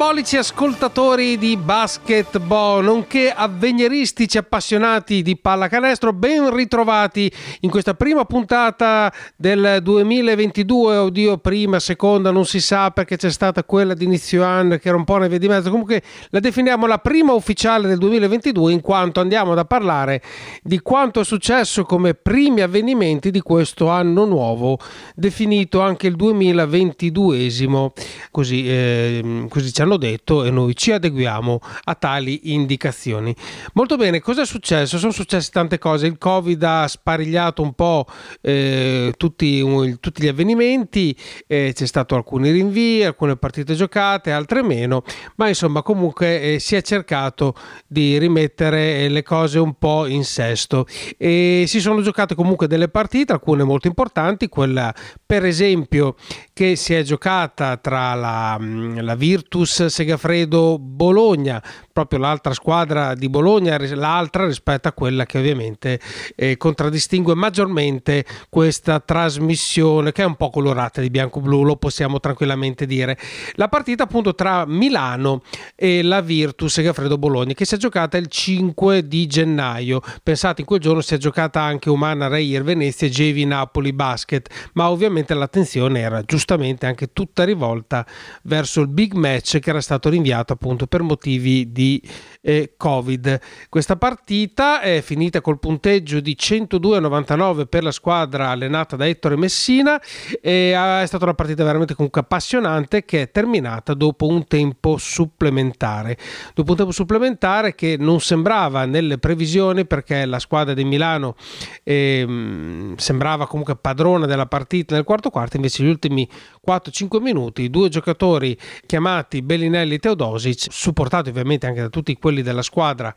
Funambolici ascoltatori di basketball, nonché avveniristici appassionati di pallacanestro, ben ritrovati in questa prima puntata del 2022, oddio prima, seconda, non si sa perché c'è stata quella di inizio anno che era un po' una di mezzo, comunque la definiamo la prima ufficiale del 2022 in quanto andiamo a parlare di quanto è successo come primi avvenimenti di questo anno nuovo, definito anche il 2022esimo, così... Eh, così ci hanno detto e noi ci adeguiamo a tali indicazioni. Molto bene, cosa è successo? Sono successe tante cose, il Covid ha sparigliato un po' eh, tutti, tutti, gli avvenimenti, eh, c'è stato alcuni rinvii, alcune partite giocate, altre meno, ma insomma comunque eh, si è cercato di rimettere le cose un po' in sesto e si sono giocate comunque delle partite, alcune molto importanti, quella per esempio che si è giocata tra la, la Virtus Segafredo Bologna, proprio l'altra squadra di Bologna, l'altra rispetto a quella che ovviamente eh, contraddistingue maggiormente questa trasmissione che è un po' colorata di bianco-blu, lo possiamo tranquillamente dire. La partita appunto tra Milano e la Virtus Segafredo Bologna che si è giocata il 5 di gennaio. Pensate in quel giorno si è giocata anche Umana Reyer Venezia e Gevi Napoli Basket, ma ovviamente l'attenzione era giustamente anche tutta rivolta verso il big match che era stato rinviato appunto per motivi di he eh, Covid. Questa partita è finita col punteggio di 102-99 per la squadra allenata da Ettore Messina e è stata una partita veramente comunque appassionante che è terminata dopo un tempo supplementare. Dopo un tempo supplementare che non sembrava nelle previsioni perché la squadra di Milano eh, sembrava comunque padrona della partita nel quarto quarto, invece gli ultimi 4-5 minuti due giocatori chiamati Bellinelli e Teodosic, supportati ovviamente anche da tutti quelli quelli della squadra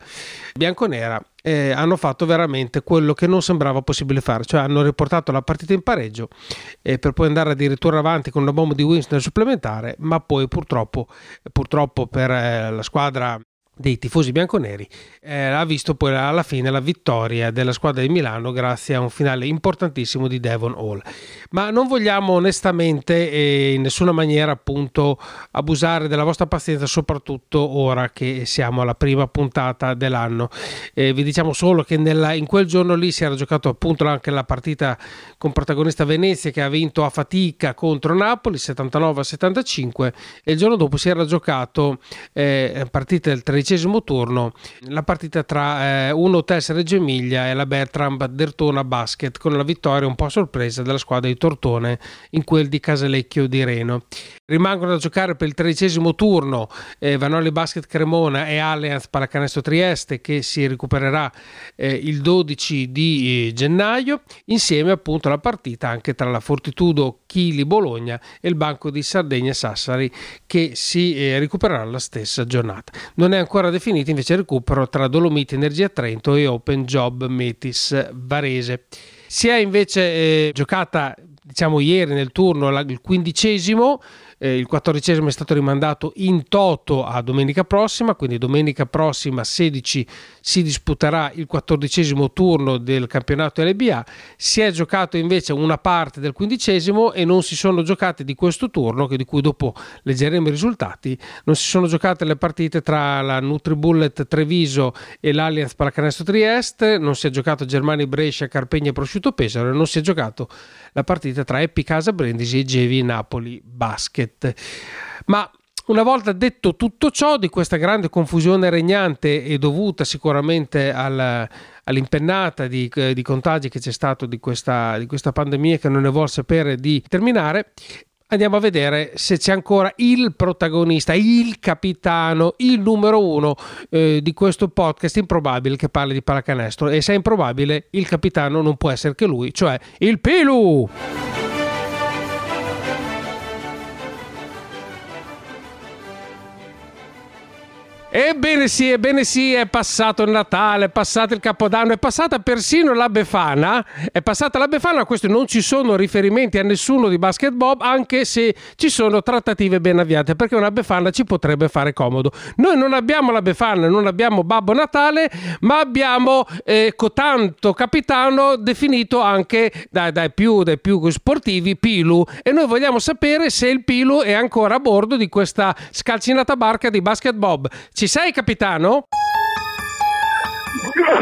bianconera eh, hanno fatto veramente quello che non sembrava possibile fare, cioè hanno riportato la partita in pareggio eh, per poi andare addirittura avanti con una bomba di Winston supplementare, ma poi purtroppo, purtroppo per eh, la squadra dei tifosi bianconeri eh, ha visto poi alla fine la vittoria della squadra di Milano grazie a un finale importantissimo di Devon Hall. Ma non vogliamo onestamente e in nessuna maniera appunto abusare della vostra pazienza soprattutto ora che siamo alla prima puntata dell'anno. Eh, vi diciamo solo che nella, in quel giorno lì si era giocato appunto anche la partita con protagonista Venezia che ha vinto a fatica contro Napoli 79 a 75 e il giorno dopo si era giocato eh, partita del 13 tredicesimo turno la partita tra eh, uno Tess Reggio Emilia e la Bertram Dertona Basket con la vittoria un po' sorpresa della squadra di Tortone in quel di Casalecchio di Reno. Rimangono da giocare per il tredicesimo turno eh, Vanoli Basket Cremona e Allianz Pallacanestro Trieste che si recupererà eh, il 12 di eh, gennaio insieme appunto alla partita anche tra la Fortitudo Chili Bologna e il Banco di Sardegna Sassari che si eh, recupererà la stessa giornata. Non è ancora definito invece recupero tra Dolomiti Energia Trento e Open Job Metis Varese. Si è invece eh, giocata diciamo ieri nel turno il quindicesimo eh, il quattordicesimo è stato rimandato in toto a domenica prossima, quindi domenica prossima 16 si disputerà il quattordicesimo turno del campionato LBA. Si è giocato invece una parte del quindicesimo e non si sono giocate di questo turno, di cui dopo leggeremo i risultati, non si sono giocate le partite tra la Nutribullet Treviso e l'Allianz Pallacanestro Trieste, non si è giocato Germani Brescia, Carpegna e Prosciutto Pesaro e non si è giocato la partita tra Epi Casa Brindisi e Gevi Napoli Basket. Ma una volta detto tutto ciò, di questa grande confusione regnante e dovuta sicuramente al, all'impennata di, di, contagi che c'è stato di questa, di questa pandemia che non ne vuole sapere di terminare, andiamo a vedere se c'è ancora il protagonista, il capitano, il numero uno eh, di questo podcast improbabile che parla di pallacanestro. E se è improbabile, il capitano non può essere che lui, cioè il Pilu! Ebbene sì, ebbene sì, è passato il Natale, è passato il Capodanno, è passata persino la Befana, è passata la Befana, a questo non ci sono riferimenti a nessuno di basketball, anche se ci sono trattative ben avviate, perché una Befana ci potrebbe fare comodo. Noi non abbiamo la Befana, non abbiamo Babbo Natale, ma abbiamo eh, Cotanto Capitano, definito anche dai, dai, più, dai più sportivi Pilu, e noi vogliamo sapere se il Pilu è ancora a bordo di questa scalcinata barca di basketball. Ci ci sei, capitano?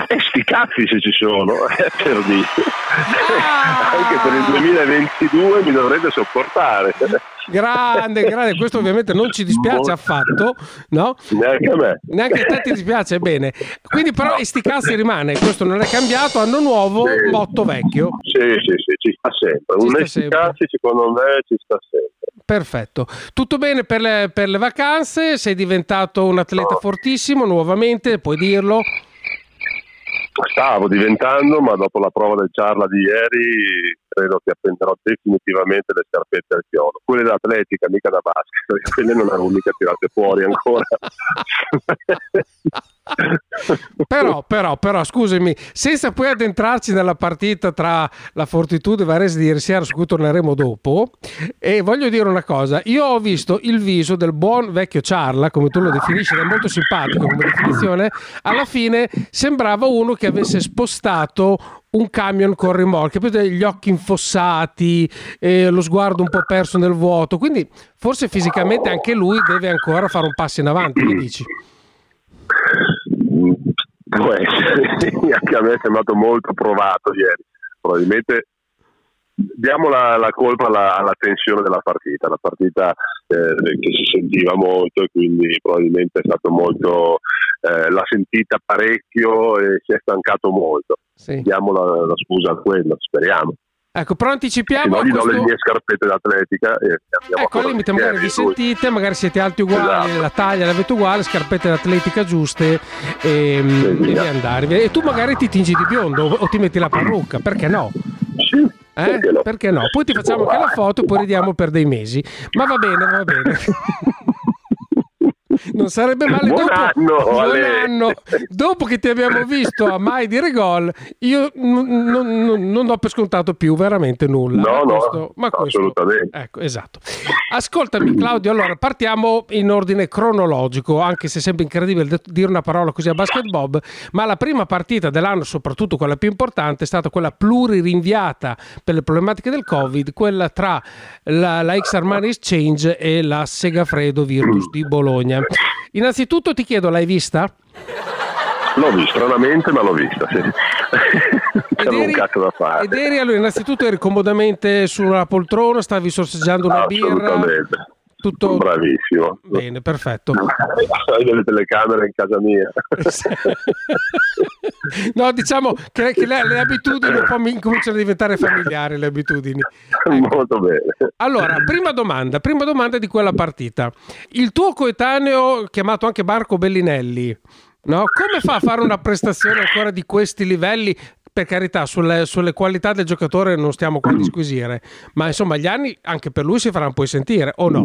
E sti cazzi se ci sono, eh, per dire. Ah! Anche per il 2022 mi dovrebbe sopportare. Grande, grande, questo ovviamente non ci dispiace affatto, no? Neanche a me. Neanche a te ti dispiace, bene. Quindi però no. sti cazzi rimane, questo non è cambiato, anno nuovo, sì. motto vecchio. Sì, sì, sì, ci sta sempre. Ci Un sti cazzi secondo me ci sta sempre. Perfetto. Tutto bene per le, per le vacanze? Sei diventato un atleta fortissimo nuovamente, puoi dirlo? Stavo diventando, ma dopo la prova del Ciarla di ieri credo che appenderò definitivamente le scarpette al chiodo. Quelle da atletica, mica da basket, perché quelle non erano mica tirate fuori ancora. però, però, però, scusami, senza poi addentrarci nella partita tra la Fortitudo e Varese di ieri sera, su cui torneremo dopo, e voglio dire una cosa, io ho visto il viso del buon vecchio Ciarla, come tu lo definisci, è molto simpatico come definizione, alla fine sembrava uno che avesse spostato un camion con rimorchio, gli occhi infossati, eh, lo sguardo un po' perso nel vuoto, quindi forse fisicamente anche lui deve ancora fare un passo in avanti, che dici? Può essere, anche a me è sembrato molto provato ieri, probabilmente diamo la, la colpa alla, alla, tensione della partita, la partita eh, che si sentiva molto e quindi probabilmente è stato molto, eh, l'ha sentita parecchio e si è stancato molto. Sì. Diamo la, la scusa a quello, speriamo. Ecco, però anticipiamo. Se no, gli questo... do le mie scarpette d'atletica e Ecco, al limite magari vi sentite, magari siete alti uguali, esatto. la taglia l'avete uguale, scarpette d'atletica giuste e, sì, e via andare. E tu magari ti tingi di biondo o ti metti la parrucca, perché no? Sì. Eh? Perché, no? Perché no? Poi ti facciamo anche la foto e poi ridiamo per dei mesi. Ma va bene, va bene. non sarebbe male buon dopo, anno, buon anno, dopo che ti abbiamo visto a mai dire gol io n- n- n- non do per scontato più veramente nulla. No ma questo, no questo, assolutamente. Ecco esatto. Ascoltami Claudio allora partiamo in ordine cronologico anche se è sempre incredibile dire una parola così a basket bob ma la prima partita dell'anno soprattutto quella più importante è stata quella pluririnviata per le problematiche del covid quella tra la, la X Armani Exchange e la Segafredo Virtus di Bologna Innanzitutto ti chiedo, l'hai vista? L'ho vista, stranamente, ma l'ho vista, sì. C'era un cazzo da fare. Ed eri, allora, innanzitutto eri comodamente sulla poltrona, stavi sorseggiando una birra? Tutto... Bravissimo. Bene, perfetto. Hai delle telecamere in casa mia. no, diciamo che, che le, le, abitudini un po' mi cominciano a diventare familiari, le abitudini. Ecco. Molto bene. Allora, prima domanda, prima domanda di quella partita. Il tuo coetaneo, chiamato anche Marco Bellinelli, no? come fa a fare una prestazione ancora di questi livelli? Per carità, sulle, sulle, qualità del giocatore non stiamo qua a disquisire, ma insomma gli anni anche per lui si faranno poi sentire, o no?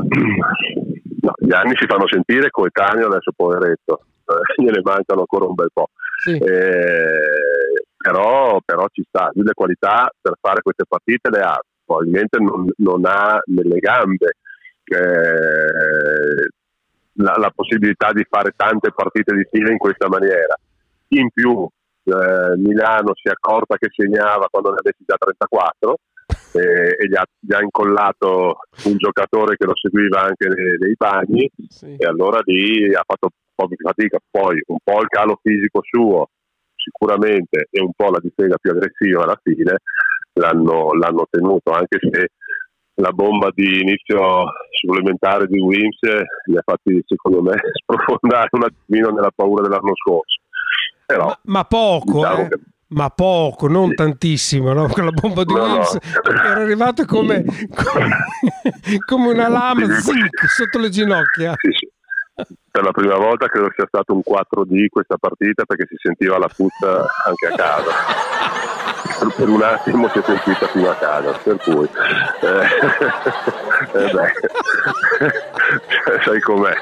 no gli anni si fanno sentire, coetaneo adesso poveretto, eh, gliene mancano ancora un bel po'. Sì. Eh, però, però, ci sta, lui le qualità per fare queste partite le ha, probabilmente non, non ha nelle gambe eh, la, la possibilità di fare tante partite di stile in questa maniera. In più, eh, Milano si è accorta che segnava quando ne avessi già 34 eh, e gli ha, gli ha, incollato un giocatore che lo seguiva anche nei, nei bagni sì. e allora lì ha fatto un po' di fatica, poi un po' il calo fisico suo sicuramente e un po' la difesa più aggressiva alla fine l'hanno, l'hanno tenuto anche se la bomba di inizio supplementare di Wims gli ha fatti secondo me sprofondare un attimino nella paura dell'anno scorso però, ma, ma poco, diciamo eh? che... ma poco, non sì. tantissimo, no? Con la bomba di no, Wills no. era arrivato come, come, come una lama zinc, sotto le ginocchia. Sì, sì. Per la prima volta credo sia stato un 4D questa partita perché si sentiva la puzza anche a casa. per un attimo si è sentita fino a casa, per cui eh, eh beh, sai com'è,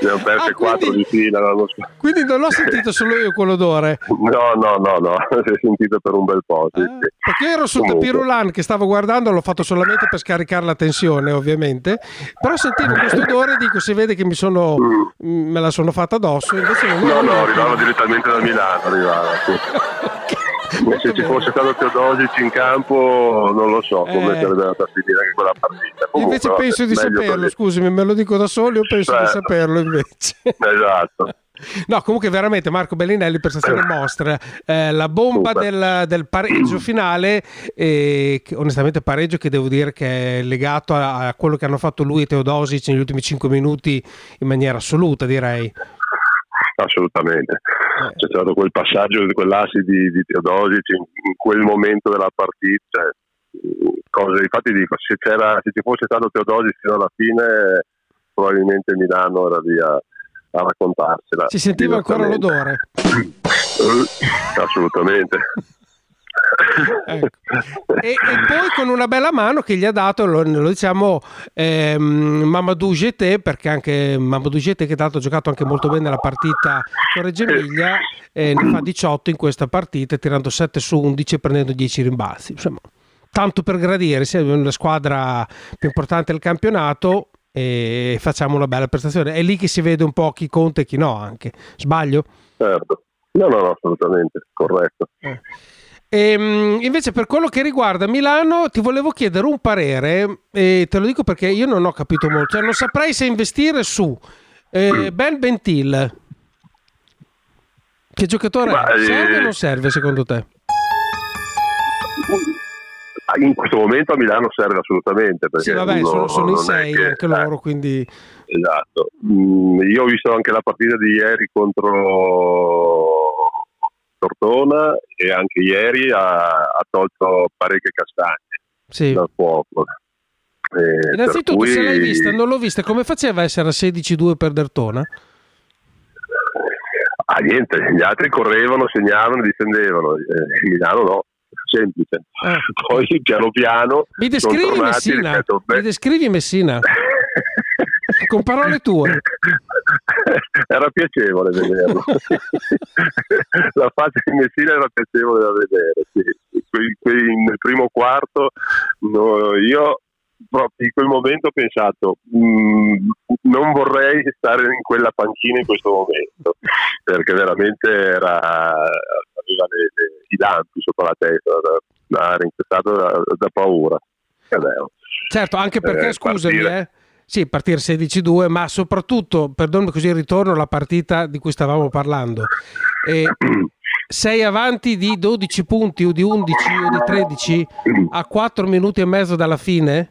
ne ho perse ah, quattro di fila l'anno scorso. Quindi non l'ho sentito solo io quell'odore? No, no, no, no, si è sentito per un bel po'. Sì, ah, Perché io ero sul tapirulan che stavo guardando, l'ho fatto solamente per scaricare la tensione ovviamente, però sentivo questo odore dico si vede che mi sono, mm. me la sono fatta addosso. Invece non no, no, arrivava direttamente da Milano, arrivava. Sì. se ci fosse stato Teodosic in campo non lo so come eh. sarebbe andata a finire anche quella partita Comunque, invece penso di saperlo così. scusami me lo dico da solo io penso cioè, di saperlo invece esatto No, comunque veramente Marco Bellinelli prestazione mostra eh, la bomba del, del, pareggio finale e onestamente pareggio che devo dire che è legato a, a quello che hanno fatto lui e Teodosic negli ultimi 5 minuti in maniera assoluta direi assolutamente. Eh. C'è stato quel passaggio, quell'assi di, di Teodosic in, in, quel momento della partita. Cioè, cose, infatti dico, se, se, ci fosse stato Teodosic fino alla fine, probabilmente Milano era lì a, a raccontarsela. Si sentiva ancora l'odore? Assolutamente ecco. e, e, poi con una bella mano che gli ha dato, lo, lo diciamo, ehm, Mamadou GT, perché anche Mamadou GT che tra l'altro ha giocato anche molto bene la partita con Reggio Emilia, eh, ne fa 18 in questa partita, tirando 7 su 11 e prendendo 10 rimbalzi. Insomma, tanto per gradire, siamo la squadra più importante del campionato e facciamo una bella prestazione. È lì che si vede un po' chi conta e chi no anche. Sbaglio? Certo. No, no, no, assolutamente, corretto. Eh. Ehm, invece per quello che riguarda Milano ti volevo chiedere un parere e te lo dico perché io non ho capito molto, cioè non saprei se investire su eh, Ben Bentil. Che giocatore Ma, serve o non serve secondo te? In questo momento a Milano serve assolutamente. Perché sì, vabbè, sono, sono in sei che, anche loro, eh, quindi... Esatto. Mm, io ho visto anche la partita di ieri contro Tortona e anche ieri ha, ha tolto parecchie castagne sì. dal fuoco. Eh, Innanzitutto, cui... se l'hai vista, non l'ho vista, come faceva a essere a 16-2 per Dertona? Ah, niente, gli altri correvano, segnavano, difendevano, eh, Milano no, semplice. Ah. Poi piano piano. Mi descrivi Messina? Rispetto, Mi descrivi Messina? Con parole tue. Era piacevole vederlo. La faccia di Messina era piacevole da vedere. Sì. nel primo quarto no, io proprio in quel momento ho pensato mh, mm, non vorrei stare in quella panchina in questo momento perché veramente era, aveva le, le, i lampi sopra la testa era infestato da, da paura certo anche perché eh, scusami eh, sì, partire 16-2, ma soprattutto, perdonami così ritorno alla partita di cui stavamo parlando. Eh, sei avanti di 12 punti o di 11 o di 13 a 4 minuti e mezzo dalla fine?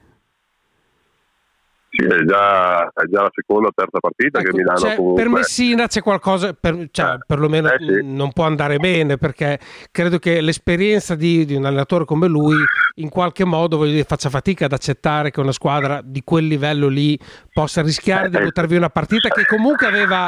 Sì, è già, è già la seconda o terza partita ecco, che Milano cioè, comunque... Per Messina c'è qualcosa, per, cioè, eh, perlomeno eh sì. non può andare bene perché credo che l'esperienza di, di, un allenatore come lui in qualche modo dire, faccia fatica ad accettare che una squadra di quel livello lì possa rischiare di eh, buttar via una partita che comunque aveva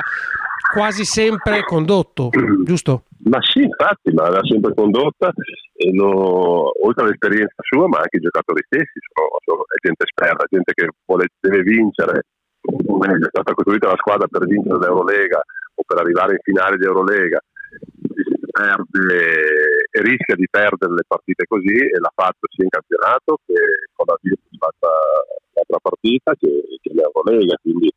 quasi sempre condotto, giusto? Ma sì, infatti, ma l'ha sempre condotta e no, oltre all'esperienza sua, ma anche i giocatori stessi sono, sono gente esperta, gente che vuole, deve vincere. È stata costruita la squadra per vincere l'Eurolega o per arrivare in finale di Eurolega perde e rischia di perdere le partite così e l'ha fatto sia in campionato che con la Virtus fatta l'altra partita che, che l'Eurolega, quindi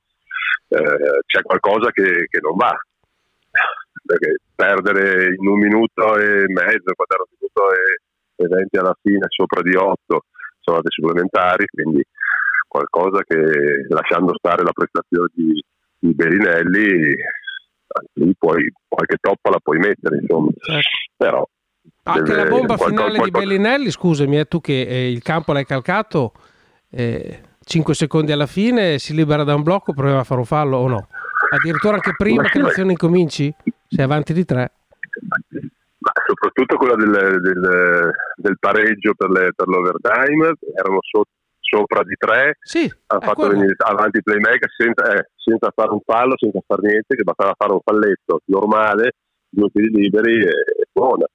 eh, c'è qualcosa che, che non va perché perdere in un minuto e mezzo, quando un minuto e, e 20 alla fine sopra di 8 sono dei supplementari, quindi qualcosa che lasciando stare la prestazione di, di Berinelli lì puoi, qualche toppa la puoi mettere insomma certo. però anche deve, la bomba qualcosa, finale qualcosa... di Bellinelli scusami è eh, tu che eh, il campo l'hai calcato eh, 5 secondi alla fine si libera da un blocco prova a fare un fallo o no? addirittura anche prima che l'azione incominci? sei avanti di 3 ma soprattutto quella del, del, del pareggio per, le, per, l'overtime erano sotto sopra di tre, sì, ha fatto quello. venire avanti il playmaker senza, eh, senza, fare un fallo, senza fare niente, che bastava fare un falletto normale, due piedi liberi e, e buona.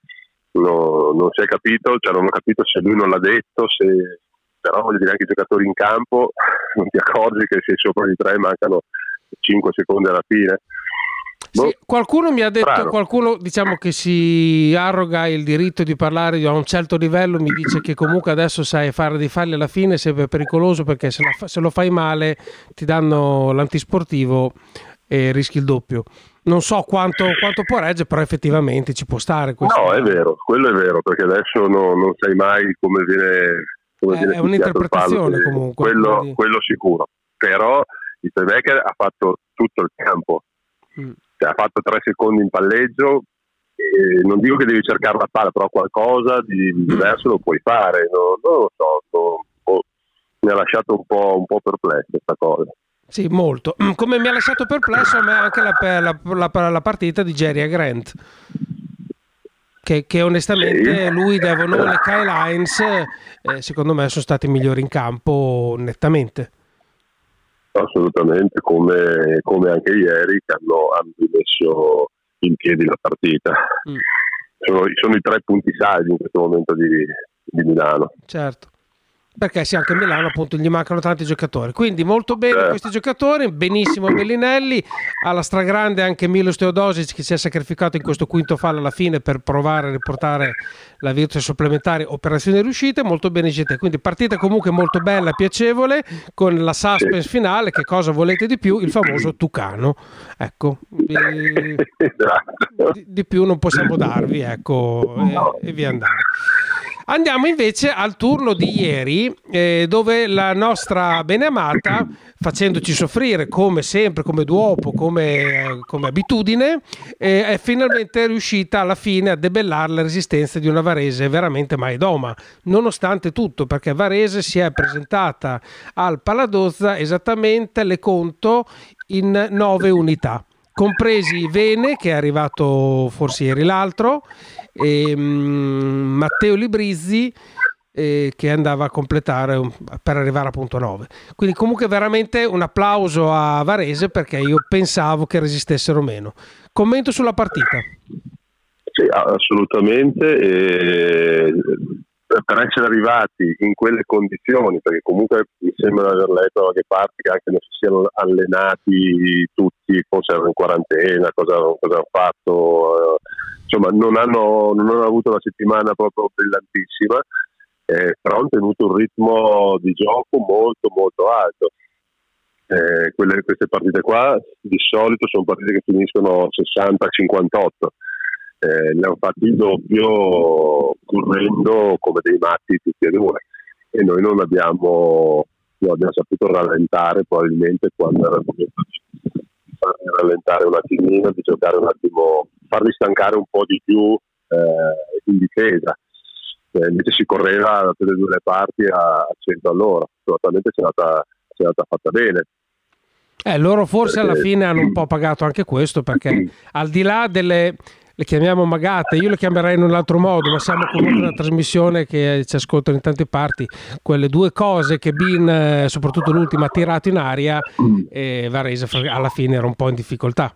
no, non si è capito, cioè non ho capito se lui non l'ha detto, se, però voglio dire anche i giocatori in campo non ti accorgi che sei sopra di tre mancano 5 secondi alla fine. Boh. Sì, qualcuno mi ha detto, Strano. qualcuno diciamo che si arroga il diritto di parlare a un certo livello, mi dice che comunque adesso sai fare dei falli alla fine è pericoloso perché se, la, se lo fai male ti danno l'antisportivo e rischi il doppio. Non so quanto, quanto può reggere, però effettivamente ci può stare. No, è vero, quello è vero, perché adesso no, non sai mai come viene. Eh, è, un'interpretazione comunque. Quello, quindi... quello, sicuro, però il playmaker ha fatto tutto il campo. Mm cioè, ha fatto tre secondi in palleggio, non dico che devi cercare la palla, però qualcosa di, diverso lo puoi fare, non, non lo so, non, oh, mi ha lasciato un po', un po' perplesso questa cosa. Sì, molto. Come mi ha lasciato perplesso a me anche la, la, la, la partita di Jerry Grant. Che, che, onestamente sì. lui, Devon e Kyle Hines eh, secondo me sono stati migliori in campo nettamente assolutamente come, come, anche ieri che hanno, hanno messo in piedi la partita. Mm. Sono, sono, i tre punti saldi in questo momento di, di Milano. Certo perché sì, anche a Milano appunto gli mancano tanti giocatori. Quindi molto bene certo. questi giocatori, benissimo Bellinelli, alla stragrande anche Milos Teodosic che si è sacrificato in questo quinto fallo alla fine per provare a riportare la virtù supplementare, operazione riuscita, molto bene GT. Quindi partita comunque molto bella, piacevole, con la suspense finale, che cosa volete di più? Il famoso Tucano. Ecco, di, esatto. di, di più non possiamo darvi, ecco, e, e via andare. Andiamo invece al turno di ieri, eh, dove la nostra beneamata, facendoci soffrire come sempre, come duopo, come, come abitudine, eh, è finalmente riuscita alla fine a debellare la resistenza di una Varese veramente mai doma, nonostante tutto, perché Varese si è presentata al Paladozza esattamente, le conto, in nove unità compresi Vene che è arrivato forse ieri l'altro e um, Matteo Librizzi eh, che andava a completare per arrivare a punto 9 quindi comunque veramente un applauso a Varese perché io pensavo che resistessero meno. Commento sulla partita. Sì assolutamente e per essere arrivati in quelle condizioni, perché comunque mi sembra di aver letto da qualche parte che anche non si siano allenati tutti, forse erano in quarantena, cosa, cosa hanno fatto, insomma non hanno, non hanno, avuto una settimana proprio brillantissima, eh, però hanno tenuto un ritmo di gioco molto molto alto. Eh, quelle, queste partite qua di solito sono partite che finiscono 60-58 eh, ne hanno fatti il doppio correndo come dei matti tutti e due e noi non abbiamo, non abbiamo saputo rallentare probabilmente quando era il momento di rallentare un attimino, di giocare un attimo, farli stancare un po' di più eh, in difesa. Eh, invece si correva da tutte e due le parti a, a 100 all'ora, assolutamente ci è andata, ci è andata fatta bene. Eh, loro forse perché... alla fine hanno un po' pagato anche questo perché al di là delle le chiamiamo magate, io le chiamerei in un altro modo, ma siamo comunque una trasmissione che ci ascolta in tante parti. Quelle due cose che Bin, eh, soprattutto l'ultima, ha tirato in aria, e Varese alla fine era un po' in difficoltà.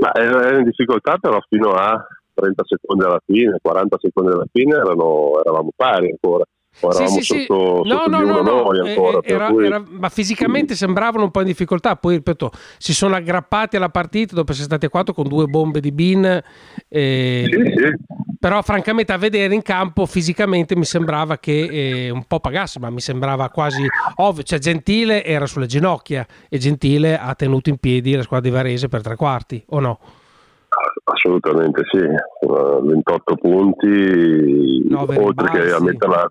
Ma era in difficoltà però fino a 30 secondi alla fine, 40 secondi alla fine erano, eravamo pari ancora eravamo sì, sì, sotto, sì. Sotto no, no, no. Eh, ancora, era, cui... era, ma fisicamente sembravano un po' in difficoltà poi ripeto si sono aggrappati alla partita dopo essere stati a quattro con due bombe di Bin eh, però francamente a vedere in campo fisicamente mi sembrava che eh, un po' pagasse ma mi sembrava quasi ovvio cioè Gentile era sulle ginocchia e Gentile ha tenuto in piedi la squadra di Varese per tre quarti o no? Assolutamente sì, 28 punti, oltre che a metterla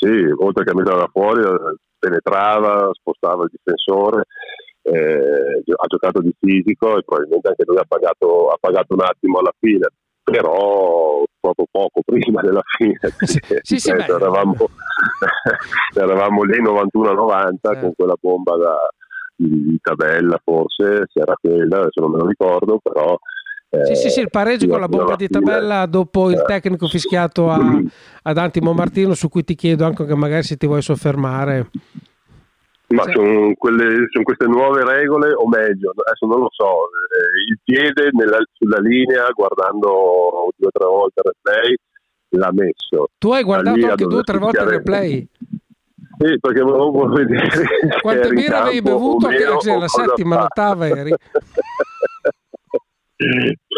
sì, oltre che a metterla fuori, eh, penetrava, spostava il difensore, eh, ha giocato di fisico e probabilmente anche lui ha pagato, ha pagato un attimo alla fine, però proprio poco prima della fine. Sì, sì, eravamo, eravamo, lì 91-90 eh. con quella bomba da, di tabella forse, se era quella, adesso non me lo ricordo, però sì, sì, sì, il pareggio con la bomba di tabella dopo il tecnico fischiato a, ad Antimo Martino, su cui ti chiedo anche che magari se ti vuoi soffermare. Ma sì. sono, quelle, sono, queste nuove regole, o meglio, adesso non lo so, eh, il piede nella, sulla linea, guardando due o tre volte il replay, l'ha messo. Tu hai guardato anche due o tre volte il replay? Sì, perché volevo vedere. Quante birre avevi bevuto? Che la settima, l'ottava eri.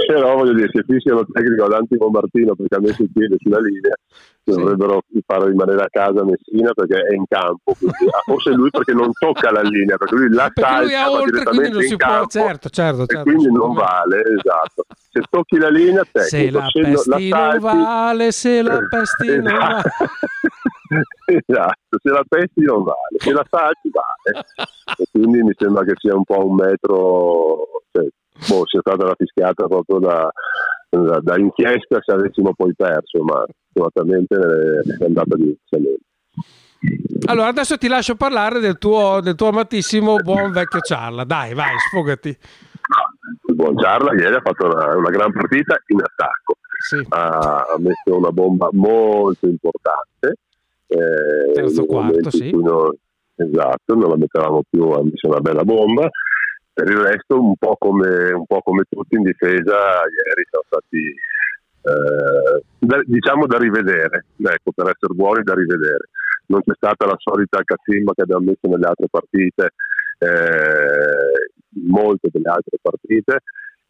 Però voglio dire se fischiano il tecnico all'Antimo Martino perché ha messo il piede sulla linea sì. dovrebbero farlo rimanere a casa Messina perché è in campo quindi, ah, forse lui perché non tocca la linea perché lui la perché lui oltre, quindi non si può certo, certo, certo quindi non vale esatto se tocchi la linea tecnico, se la pesti non vale se la pesti esatto. non vale esatto, se la pesti non vale, se la salti vale. E quindi mi sembra che sia un po' un metro, cioè, boh, sia stata la fischiata proprio da, da, da, inchiesta se avessimo poi perso, ma fortunatamente è andata diversamente. Allora, adesso ti lascio parlare del tuo, del tuo amatissimo buon vecchio Ciarla. Dai, vai, sfogati. Il buon Ciarla ieri ha fatto una, una gran partita in attacco. Sì. Ha, ha, messo una bomba molto importante. Eh, Terzo quarto, sì. Non, esatto, non la mettevamo più, ha messo una bella bomba per il resto un po' come, un po come tutti in difesa ieri sono stati eh, da, diciamo da rivedere ecco, per essere buoni da rivedere. Non c'è stata la solita cazzimba che abbiamo messo nelle altre partite eh, molte delle altre partite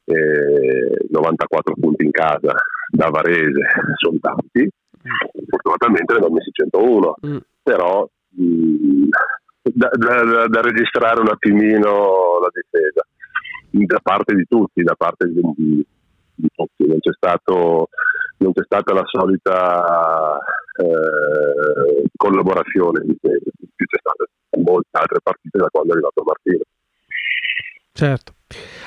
eh, 94 punti in casa da Varese sono tanti. Fortunatamente ne abbiamo messi 101 mm. però mh, mm, da, da, da, registrare un attimino la difesa da parte di tutti, da parte di, di, di tutti. Non c'è, stato, non c'è, stata la solita eh, collaborazione di difesa, c'è stata molte altre partite da quando è arrivato Martino. Certo.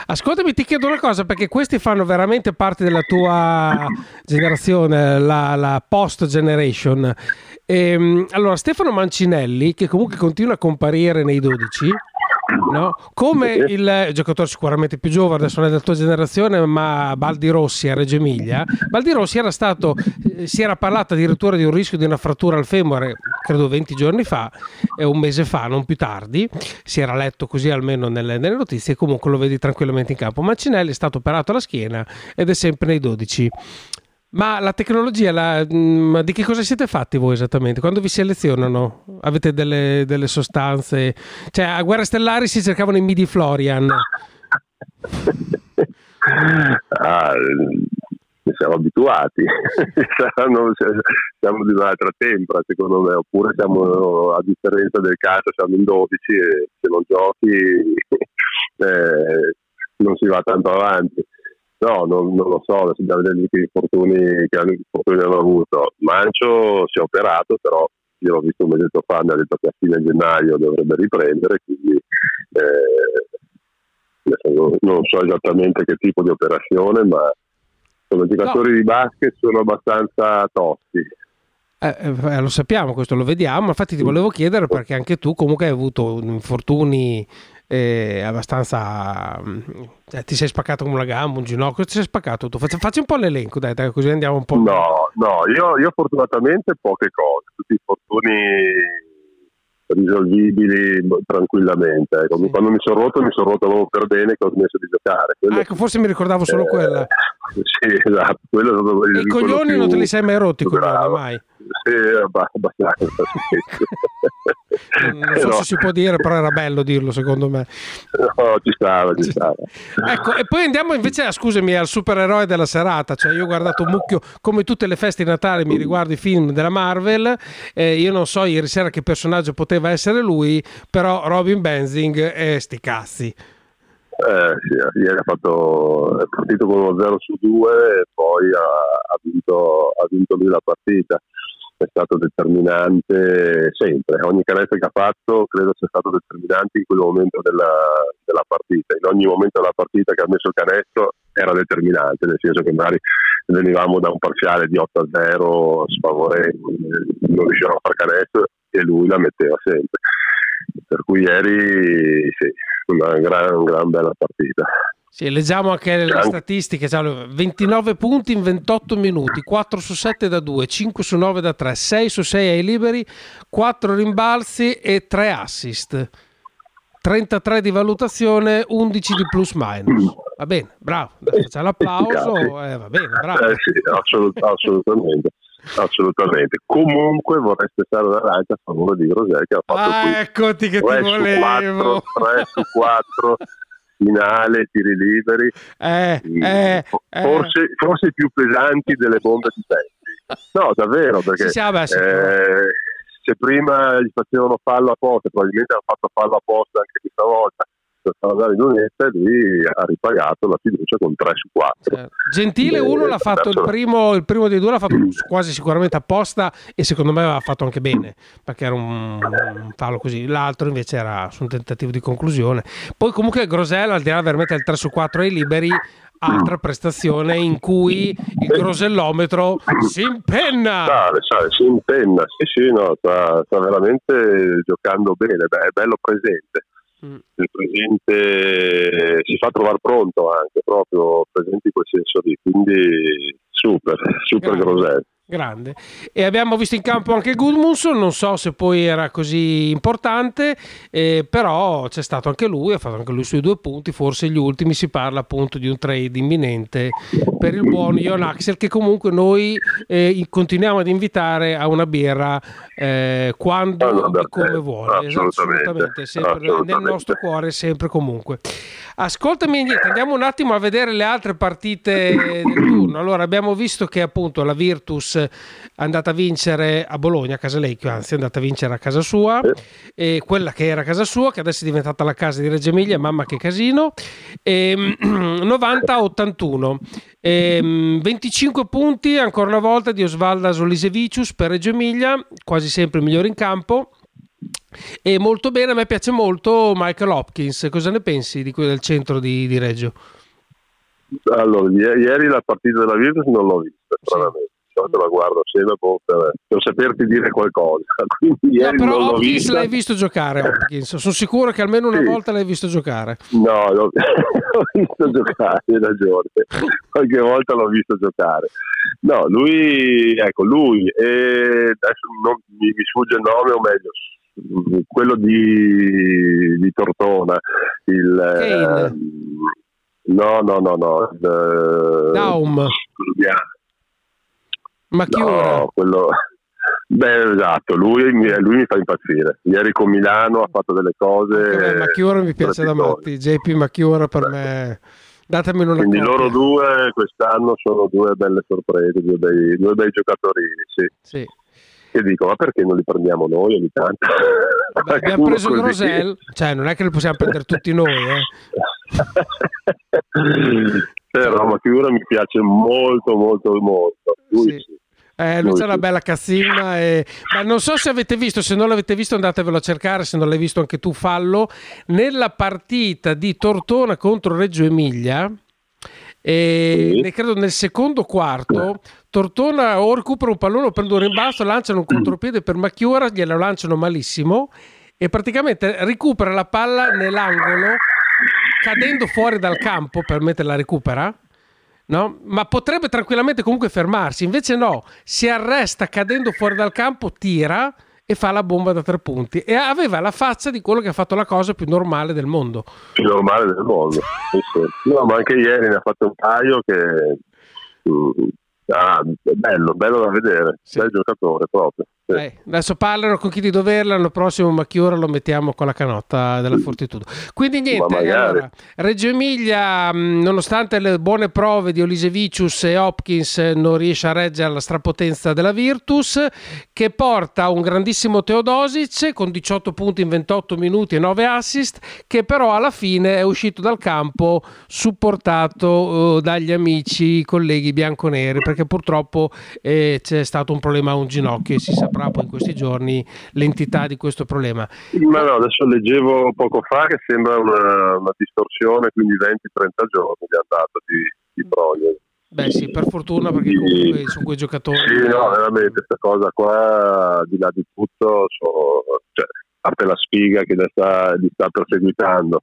Ascoltami, ti chiedo una cosa perché questi fanno veramente parte della tua generazione, la, la post generation. Ehm, allora, Stefano Mancinelli, che comunque continua a comparire nei 12, No? Come il giocatore sicuramente più giovane, adesso non è della tua generazione, ma Baldi Rossi a Reggio Emilia. Baldi Rossi era stato, eh, si era parlato addirittura di un rischio di una frattura al femore, credo 20 giorni fa, e un mese fa, non più tardi. Si era letto così almeno nelle, nelle notizie, comunque lo vedi tranquillamente in campo. Mancinelli è stato operato alla schiena ed è sempre nei 12. Ma la tecnologia, la, mh, mm, di che cosa siete fatti voi esattamente? Quando vi selezionano? Avete delle, delle sostanze? Cioè, a Guerre Stellari si cercavano i midi Florian. ah, siamo abituati, siamo di un'altra tempra secondo me, oppure siamo a differenza del calcio, siamo in 12 e se non giochi eh, non si va tanto avanti. No, non, non, lo so, adesso bisogna vedere che infortuni che hanno, infortuni hanno avuto. Mancio si è operato, però io l'ho visto un mesetto fa, mi ha detto che a fine gennaio dovrebbe riprendere, quindi eh, non so esattamente che tipo di operazione, ma sono giocatori no. di basket sono abbastanza tosti. Eh, eh, lo sappiamo, questo lo vediamo, infatti ti volevo chiedere perché anche tu comunque hai avuto infortuni eh, abbastanza eh, ti sei spaccato come una gamba, un ginocchio, ti sei spaccato tu. Facci, facci un po' l'elenco, dai, dai, così andiamo un po'. No, no, io, io fortunatamente poche cose, tutti i fortuni risolvibili tranquillamente. Ecco. Sì. Quando mi sono rotto, mi sono rotto proprio per bene che ho smesso di giocare. Quello... Ah, ecco, forse mi ricordavo solo eh, quella. Sì, esatto. Quello è e i coglioni più... non te li sei mai rotti, coglioni, mai? Sì, abbastanza. non so se si può dire, però era bello dirlo secondo me. No, ci stava, ci stava. ecco, e poi andiamo invece, scusami, al supereroe della serata. Cioè, io ho guardato un mucchio, come tutte le feste di Natale, mi riguardo i film della Marvel. Eh, io non so ieri sera che personaggio poteva essere lui, però Robin Benzing e sti cazzi. Eh, sì, ieri ha fatto, è partito con uno 0 su 2 e poi ha, ha, vinto, ha vinto lui la partita è stato determinante sempre, ogni canestro che ha fatto credo sia stato determinante in quel momento della, della, partita, in ogni momento della partita che ha messo il canestro era determinante, nel senso che magari venivamo da un parziale di 8 a 0 sfavorevole, non riuscivamo a fare canestro e lui la metteva sempre. Per cui ieri sì, una gran, gran bella partita. Sì, leggiamo anche le statistiche, 29 punti in 28 minuti, 4 su 7 da 2, 5 su 9 da 3, 6 su 6 ai liberi, 4 rimbalzi e 3 assist. 33 di valutazione, 11 di plus minus. Va bene, bravo, c'è l'applauso, eh, va bene, bravo. Eh sì, assolut- assolutamente. Assolutamente. Comunque vorrei spezzare la lancia a favore di Rosè che ha fatto ah, eccoti che ti volevo. 4, 3 su 4 finale, tiri liberi, eh, eh, forse, eh. forse, più pesanti delle bombe di tempi. No, davvero, perché vabbè, sì. eh, se prima gli facevano fallo apposta, probabilmente hanno fatto fallo apposta anche questa volta, Salazar Lunetta e lui ha ripagato la fiducia con 3 su 4. Certo. Gentile uno l'ha fatto il primo, il primo dei due l'ha fatto quasi sicuramente apposta e secondo me aveva fatto anche bene perché era un, un fallo così. L'altro invece era su un tentativo di conclusione. Poi comunque Grosel al di là messo il 3 su 4 ai liberi altra prestazione in cui il grosellometro si impenna. Sale, sale, si impenna, sì, sì, no, sta, sta veramente giocando bene, Beh, è bello presente. Mm. Il presente si fa trovare pronto anche, proprio presente in quel senso lì, quindi super, super Grosello. Grande. E abbiamo visto in campo anche Gudmundsson, non so se poi era così importante, eh, però c'è stato anche lui, ha fatto anche lui i suoi due punti, forse gli ultimi si parla appunto di un trade imminente per il buon Ion Axel che comunque noi eh, continuiamo ad invitare a una birra eh, quando e come vuole. Assolutamente. sempre assolutamente. nel nostro cuore, sempre comunque. Ascoltami indietro, andiamo un attimo a vedere le altre partite del turno. Allora, abbiamo visto che appunto la Virtus è andata a vincere a Bologna, a casa Lecchio, anzi è andata a vincere a casa sua, e quella che era casa sua, che adesso è diventata la casa di Reggio Emilia, mamma che casino, e, 90-81. E, 25 punti ancora una volta di Osvaldo Solisevicius per Reggio Emilia, quasi sempre il migliore in campo. E molto bene, a me piace molto Michael Hopkins. Cosa ne pensi di quello del centro di, di Reggio? Allora, ieri la partita della Virtus non l'ho vista, stranamente. Sì. la guardo sempre per, per, saperti dire qualcosa. Quindi no, però Hopkins l'hai visto giocare, Hopkins. Sono sicuro che almeno una sì. volta l'hai visto giocare. No, l'ho, l'ho visto giocare, hai ragione. Qualche volta l'ho visto giocare. No, lui, ecco, lui, e adesso non, mi, mi sfugge il nome, o meglio, quello di, di Tortona, il, eh, no, no, no, no, il, eh, Daum, Macchiura, no, quello, beh, esatto, lui, lui, mi fa impazzire. Ieri con Milano ha fatto delle cose. Macchiura mi piace da matti, JP Macchiura per me. Datemi una Quindi coppia. loro due quest'anno sono due belle sorprese, due bei, due bei giocatori, sì. sì che dico ma perché non li prendiamo noi ogni tanto Beh, abbiamo preso così. Grosel cioè non è che li possiamo prendere tutti noi eh. però ma figura mi piace molto molto molto lui sì. sì. Eh, lui c'è una bella cazzina. E... Ma non so se avete visto, se non l'avete visto andatevelo a cercare, se non l'hai visto anche tu fallo. Nella partita di Tortona contro Reggio Emilia, e sì. credo nel secondo quarto Tortona o recupera un pallone o prende un rimbalzo, lanciano un contropiede per Macchiora, glielo lanciano malissimo e praticamente recupera la palla nell'angolo cadendo fuori dal campo per mettere la recupera. No? Ma potrebbe tranquillamente comunque fermarsi, invece no, si arresta cadendo fuori dal campo, tira e fa la bomba da tre punti. E aveva la faccia di quello che ha fatto la cosa più normale del mondo. Più normale del mondo. No, ma anche ieri ne ha fatto un paio che... Mm, ah, bello, bello da vedere, sì. bel giocatore proprio. Eh, adesso parlano con chi di doverla, l'anno prossimo Macchiora lo mettiamo con la canotta della Fortitudo. Quindi niente, allora, Reggio Emilia, nonostante le buone prove di Olisevicius e Hopkins, non riesce a reggere la strapotenza della Virtus, che porta un grandissimo Teodosic con 18 punti in 28 minuti e 9 assist, che però alla fine è uscito dal campo supportato uh, dagli amici, colleghi bianconeri, perché purtroppo eh, c'è stato un problema a un ginocchio e si sa saprà poi in questi giorni l'entità di questo problema. Ma no, adesso leggevo poco fa che sembra una, una distorsione, quindi 20-30 giorni è andato di, di prognosi. Beh sì, per fortuna perché comunque sono quei giocatori. Sì, no, veramente questa cosa qua, di là di tutto, sono, cioè, parte la sfiga che gli sta, sta perseguitando,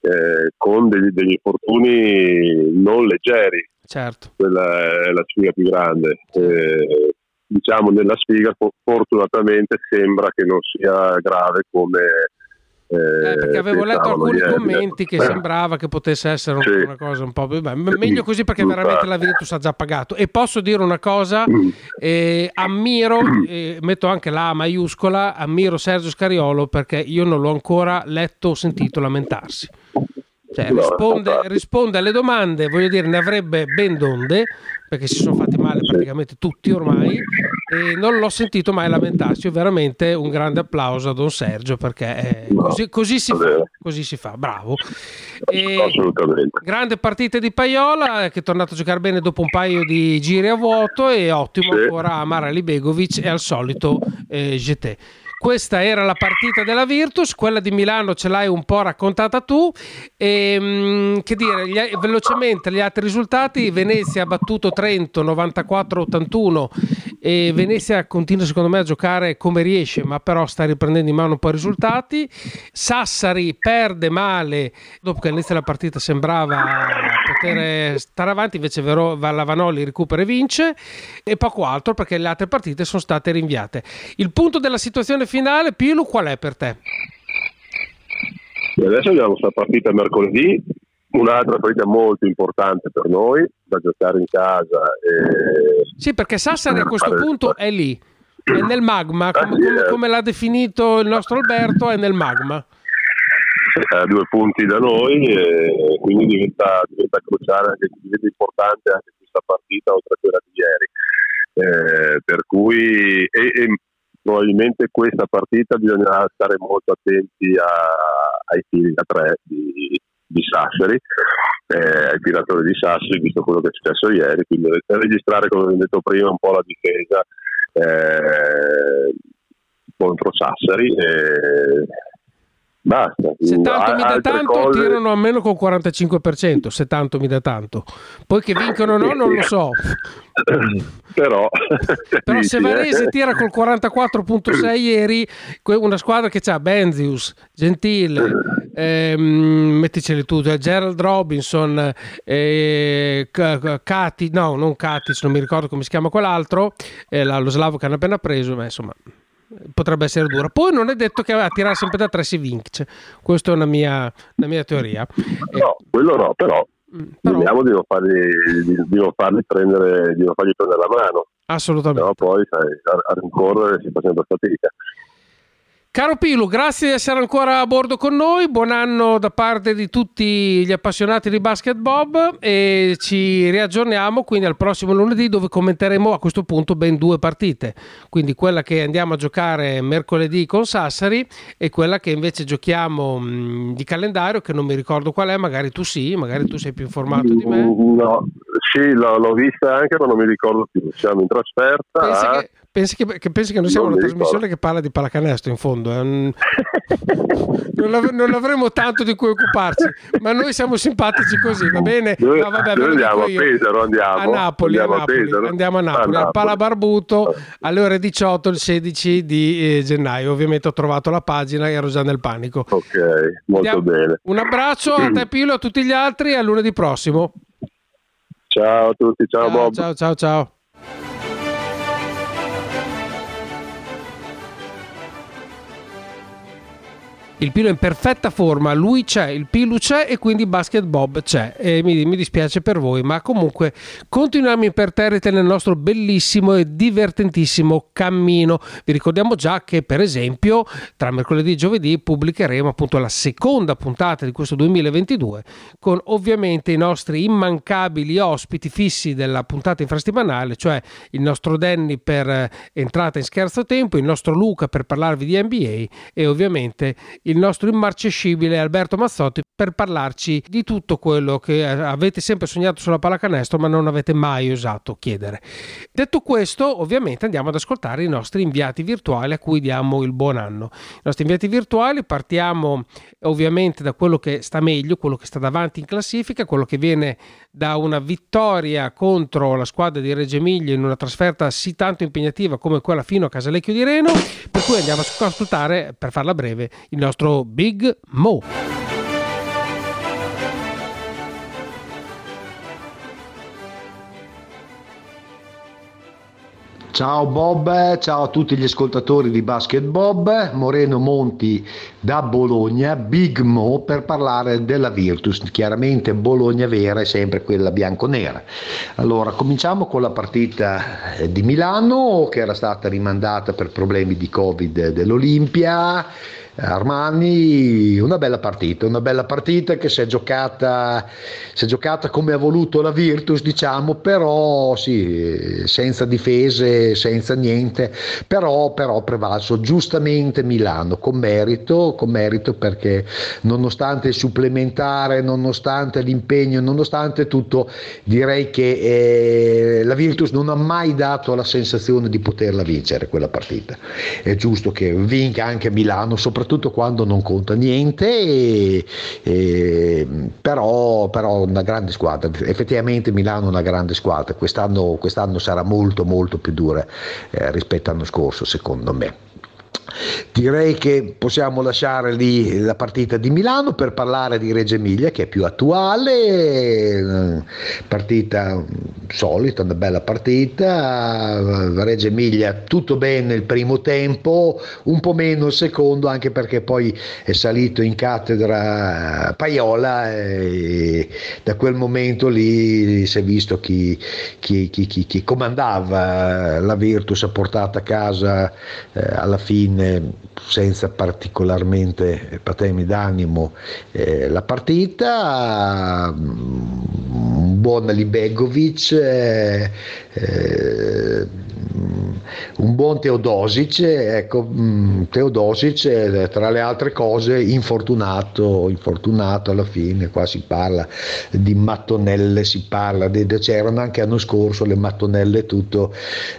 eh, con degli, degli infortuni non leggeri. Certo. Quella è la sfiga più grande. Eh, diciamo nella sfiga fortunatamente sembra che non sia grave come eh, eh, perché avevo letto alcuni commenti che sembrava che potesse essere sì. una cosa un po' più beh, meglio così perché veramente la Virtus ha già pagato e posso dire una cosa mm. eh, ammiro eh, metto anche la maiuscola ammiro Sergio Scariolo perché io non l'ho ancora letto o sentito lamentarsi cioè, risponde, risponde, alle domande, voglio dire, ne avrebbe ben donde, perché si sono fatti male praticamente tutti ormai, e non l'ho sentito mai lamentarsi. Veramente un grande applauso a Don Sergio, perché così, così, si fa, così, si fa, bravo. E. Grande partita di Paiola, che è tornato a giocare bene dopo un paio di giri a vuoto, e ottimo sì. ancora a Mara Libegovic e al solito eh, GT questa era la partita della Virtus, quella di Milano ce l'hai un po' raccontata tu. E, ehm, che dire, gli, velocemente gli altri risultati: Venezia ha battuto Trento 94-81 e Venezia continua secondo me a giocare come riesce, ma però sta riprendendo in mano un po' i risultati. Sassari perde male dopo che all'inizio della partita sembrava poter stare avanti, invece Vero, Vallavanoli recupera e vince e poco altro perché le altre partite sono state rinviate. Il punto della situazione finale, Pilu, qual è per te? Adesso abbiamo questa partita mercoledì, un'altra partita molto importante per noi da giocare in casa. E... Sì, perché Sassari a questo punto è lì, è nel magma, come, come, come l'ha definito il nostro Alberto, è nel magma. A due punti da noi e quindi diventa, diventa cruciale, anche, diventa importante anche questa partita oltre a quella di ieri. Eh, per cui e, e probabilmente questa partita bisogna stare molto attenti a, ai tiri da tre di, di Sassari, eh, ai tiratori di Sassari, visto quello che è successo ieri, quindi registrare, come ho detto prima, un po' la difesa eh, contro Sassari. Eh, Basta. Se tanto mi dà tanto, cose... tirano almeno col 45%, se tanto mi dà tanto. Poi che vincono o no, non lo so. Però, Però se Varese eh. tira col 44.6 ieri, una squadra che ha Benzius, Gentile, ehm, metticeli tu, eh, Gerald Robinson, eh, Katic, no, non Katic, non mi ricordo come si chiama quell'altro, eh, lo slavo che hanno appena preso, ma insomma potrebbe essere dura. Poi non è detto che a tirare sempre da tre si vince, questa è una mia, una mia teoria. No, eh, quello no, però, mm, però... vediamo di non, fargli, di, di, non fargli prendere, di non fargli prendere la mano. Assolutamente. Però poi sai, a, a rincorrere si fa sempre fatica. Caro Pilu, grazie di essere ancora a bordo con noi, buon anno da parte di tutti gli appassionati di basket Bob e ci riaggiorniamo quindi al prossimo lunedì dove commenteremo a questo punto ben due partite, quindi quella che andiamo a giocare mercoledì con Sassari e quella che invece giochiamo mh, di calendario che non mi ricordo qual è, magari tu sì, magari tu sei più informato di me. No, sì, l'ho, l'ho vista anche ma non mi ricordo più, siamo in trasferta. Pensi che Pensi che, che, pensi che noi siamo non una trasmissione che parla di pallacanestro in fondo? Eh? Non, av- non, avremo tanto di cui occuparci, ma noi siamo simpatici così, va bene? Noi, no, vabbè, noi andiamo a Pesaro, andiamo. A Napoli, andiamo a Napoli, a andiamo a Napoli, al Pala Barbuto alle ore 18 il 16 di eh, gennaio. Ovviamente ho trovato la pagina e ero già nel panico. Ok, molto andiamo. bene. Un abbraccio a te Pilo, a tutti gli altri e a lunedì prossimo. Ciao a tutti, ciao, ciao Bob. Ciao, ciao, ciao. Il Pilo è in perfetta forma, lui c'è, il Pilu c'è e quindi Basket Bob c'è. E mi, mi dispiace per voi, ma comunque continuiamo imperterrite nel nostro bellissimo e divertentissimo cammino. Vi ricordiamo già che, per esempio, tra mercoledì e giovedì pubblicheremo appunto la seconda puntata di questo 2022 con ovviamente i nostri immancabili ospiti fissi della puntata infrastimanale, cioè il nostro Danny per eh, entrata in scherzo tempo, il nostro Luca per parlarvi di NBA e ovviamente il nostro immarcescibile Alberto Mazzotti per parlarci di tutto quello che avete sempre sognato sulla pallacanestro ma non avete mai osato chiedere. Detto questo, ovviamente andiamo ad ascoltare i nostri inviati virtuali a cui diamo il buon anno. I nostri inviati virtuali partiamo ovviamente da quello che sta meglio, quello che sta davanti in classifica, quello che viene da una vittoria contro la squadra di Reggio Emilia in una trasferta sì tanto impegnativa come quella fino a Casalecchio di Reno, per cui andiamo ad ascoltare, per farla breve, il nostro Big Mo. Ciao Bob, ciao a tutti gli ascoltatori di Basket Bob, Moreno Monti da Bologna, Big Mo per parlare della Virtus, chiaramente Bologna vera è sempre quella bianco-nera. Allora, cominciamo con la partita eh, di Milano che era stata rimandata per problemi di Covid dell'Olimpia Armani, una bella partita, una bella partita che si è giocata, si è giocata come ha voluto la Virtus, diciamo, però sì, senza difese, senza niente, però, però prevalso giustamente Milano, con merito, con merito perché nonostante il supplementare, nonostante l'impegno, nonostante tutto, direi che eh, la Virtus non ha mai dato la sensazione di poterla vincere quella partita. È giusto che vinca anche Milano, soprattutto soprattutto quando non conta niente, e, e, però, però una grande squadra, effettivamente Milano è una grande squadra, quest'anno, quest'anno sarà molto molto più dura eh, rispetto all'anno scorso secondo me. Direi che possiamo lasciare lì la partita di Milano per parlare di Reggio Emilia che è più attuale, eh, partita solita, una bella partita, Reggio Emilia tutto bene il primo tempo, un po' meno il secondo anche perché poi è salito in cattedra Paiola e da quel momento lì si è visto chi, chi, chi, chi comandava la Virtus, ha portato a casa eh, alla fine senza particolarmente patemi d'animo eh, la partita, un buon Libegovic, eh, eh, un buon Teodosic, ecco, mm, Teodosic tra le altre cose infortunato, infortunato alla fine, qua si parla di mattonelle, si parla di, c'erano anche l'anno scorso le mattonelle tutto,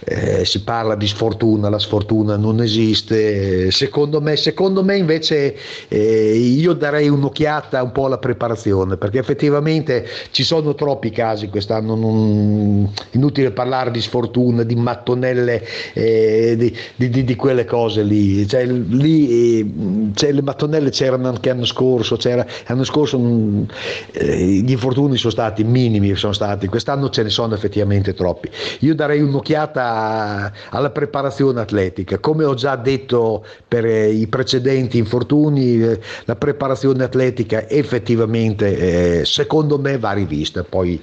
eh, si parla di sfortuna, la sfortuna non esiste, secondo me, secondo me invece eh, io darei un'occhiata un po' alla preparazione perché effettivamente ci sono troppi casi quest'anno, non, inutile parlare di sfortuna, di mattonelle eh, di, di, di, quelle cose lì. Cioè, lì eh, cioè, le mattonelle c'erano anche l'anno scorso, l'anno scorso mh, eh, gli infortuni sono stati minimi, sono stati, quest'anno ce ne sono effettivamente troppi. Io darei un'occhiata alla preparazione atletica, come ho già detto per eh, i precedenti infortuni, eh, la preparazione atletica effettivamente secondo me va rivista, poi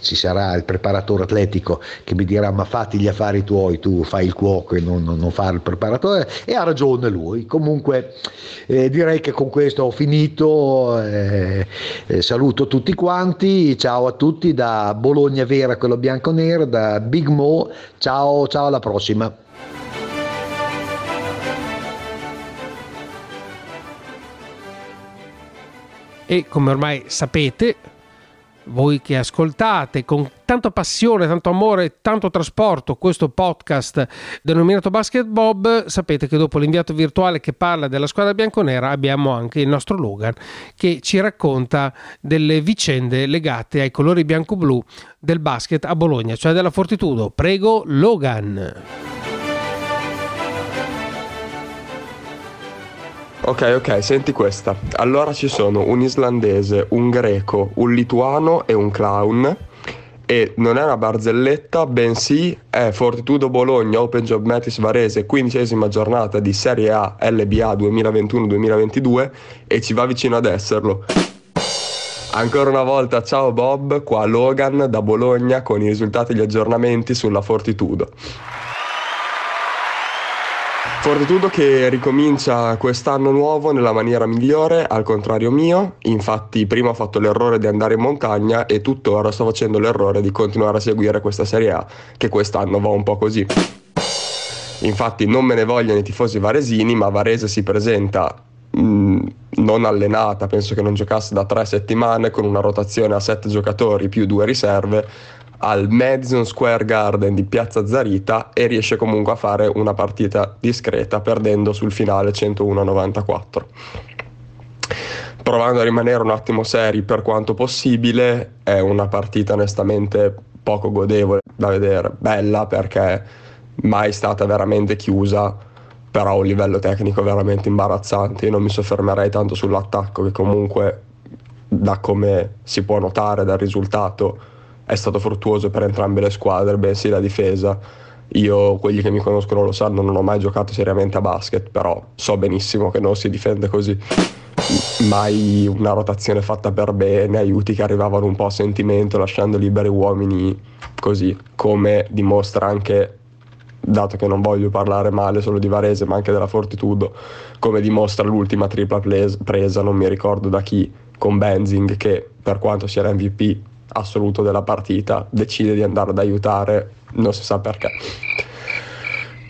ci sarà il preparatore atletico che mi dirà ma fatti gli affari tuoi, tu fai il cuoco e non, non fare il preparatore e ha ragione lui. Comunque eh, direi che con questo ho finito, eh, eh, saluto tutti quanti, ciao a tutti da Bologna Vera, quello bianco-nero, da Big Mo, ciao, ciao alla prossima. E come ormai sapete, voi che ascoltate con tanta passione, tanto amore, tanto trasporto questo podcast denominato Basket Bob, sapete che dopo l'inviato virtuale che parla della squadra bianconera abbiamo anche il nostro Logan che ci racconta delle vicende legate ai colori bianco-blu del basket a Bologna, cioè della Fortitudo. Prego Logan. Ok, ok, senti questa. Allora ci sono un islandese, un greco, un lituano e un clown. E non è una barzelletta, bensì è Fortitudo Bologna Open Job Metis Varese, quindicesima giornata di Serie A LBA 2021-2022 e ci va vicino ad esserlo. Ancora una volta ciao Bob, qua Logan da Bologna con i risultati e gli aggiornamenti sulla Fortitudo. Fortitudo che ricomincia quest'anno nuovo nella maniera migliore, al contrario mio, infatti prima ho fatto l'errore di andare in montagna e tuttora sto facendo l'errore di continuare a seguire questa Serie A, che quest'anno va un po' così. Infatti non me ne vogliono i tifosi varesini, ma Varese si presenta mm, non allenata, penso che non giocasse da tre settimane con una rotazione a sette giocatori più due riserve al Madison Square Garden di Piazza Zarita e riesce comunque a fare una partita discreta perdendo sul finale 101-94. Provando a rimanere un attimo seri per quanto possibile, è una partita onestamente poco godevole da vedere, bella perché mai stata veramente chiusa, però a un livello tecnico veramente imbarazzante. Io non mi soffermerei tanto sull'attacco che comunque da come si può notare dal risultato è stato fruttuoso per entrambe le squadre, bensì la difesa. Io, quelli che mi conoscono lo sanno, non ho mai giocato seriamente a basket, però so benissimo che non si difende così. Mai una rotazione fatta per bene, aiuti che arrivavano un po' a sentimento, lasciando liberi uomini così, come dimostra anche, dato che non voglio parlare male solo di Varese, ma anche della Fortitudo, come dimostra l'ultima tripla presa, non mi ricordo da chi, con Benzing, che per quanto sia l'MVP assoluto della partita, decide di andare ad aiutare, non si sa perché.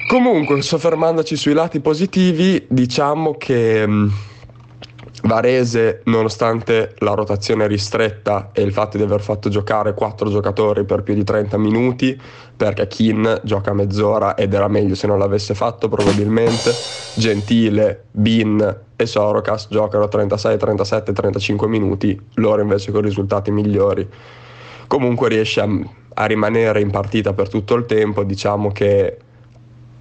Comunque, soffermandoci sui lati positivi, diciamo che mh, Varese, nonostante la rotazione ristretta e il fatto di aver fatto giocare quattro giocatori per più di 30 minuti, perché Kin gioca mezz'ora ed era meglio se non l'avesse fatto probabilmente, Gentile, Bin e Sorocas giocano 36, 37, 35 minuti, loro invece con risultati migliori. Comunque riesce a, a rimanere in partita per tutto il tempo, diciamo che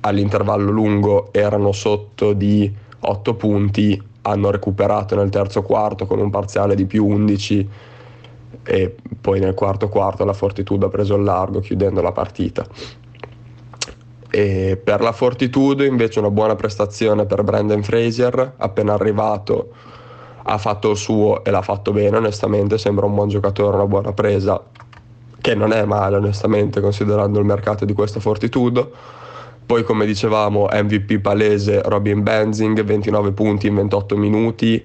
all'intervallo lungo erano sotto di 8 punti, hanno recuperato nel terzo quarto con un parziale di più 11 e poi nel quarto quarto la Fortitudo ha preso il largo chiudendo la partita. E per la Fortitudo invece una buona prestazione per Brandon Frazier, appena arrivato ha fatto il suo e l'ha fatto bene onestamente, sembra un buon giocatore, una buona presa, che non è male onestamente considerando il mercato di questa Fortitudo poi come dicevamo MVP palese Robin Benzing, 29 punti in 28 minuti,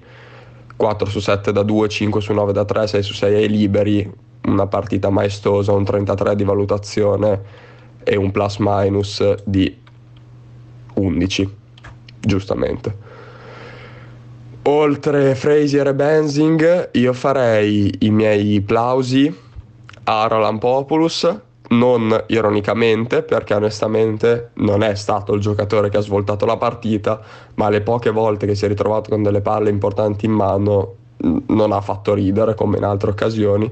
4 su 7 da 2, 5 su 9 da 3, 6 su 6 ai liberi, una partita maestosa, un 33 di valutazione e un plus minus di 11, giustamente. Oltre Frazier e Benzing, io farei i miei plausi a Roland Populus non ironicamente, perché onestamente non è stato il giocatore che ha svoltato la partita, ma le poche volte che si è ritrovato con delle palle importanti in mano non ha fatto ridere come in altre occasioni.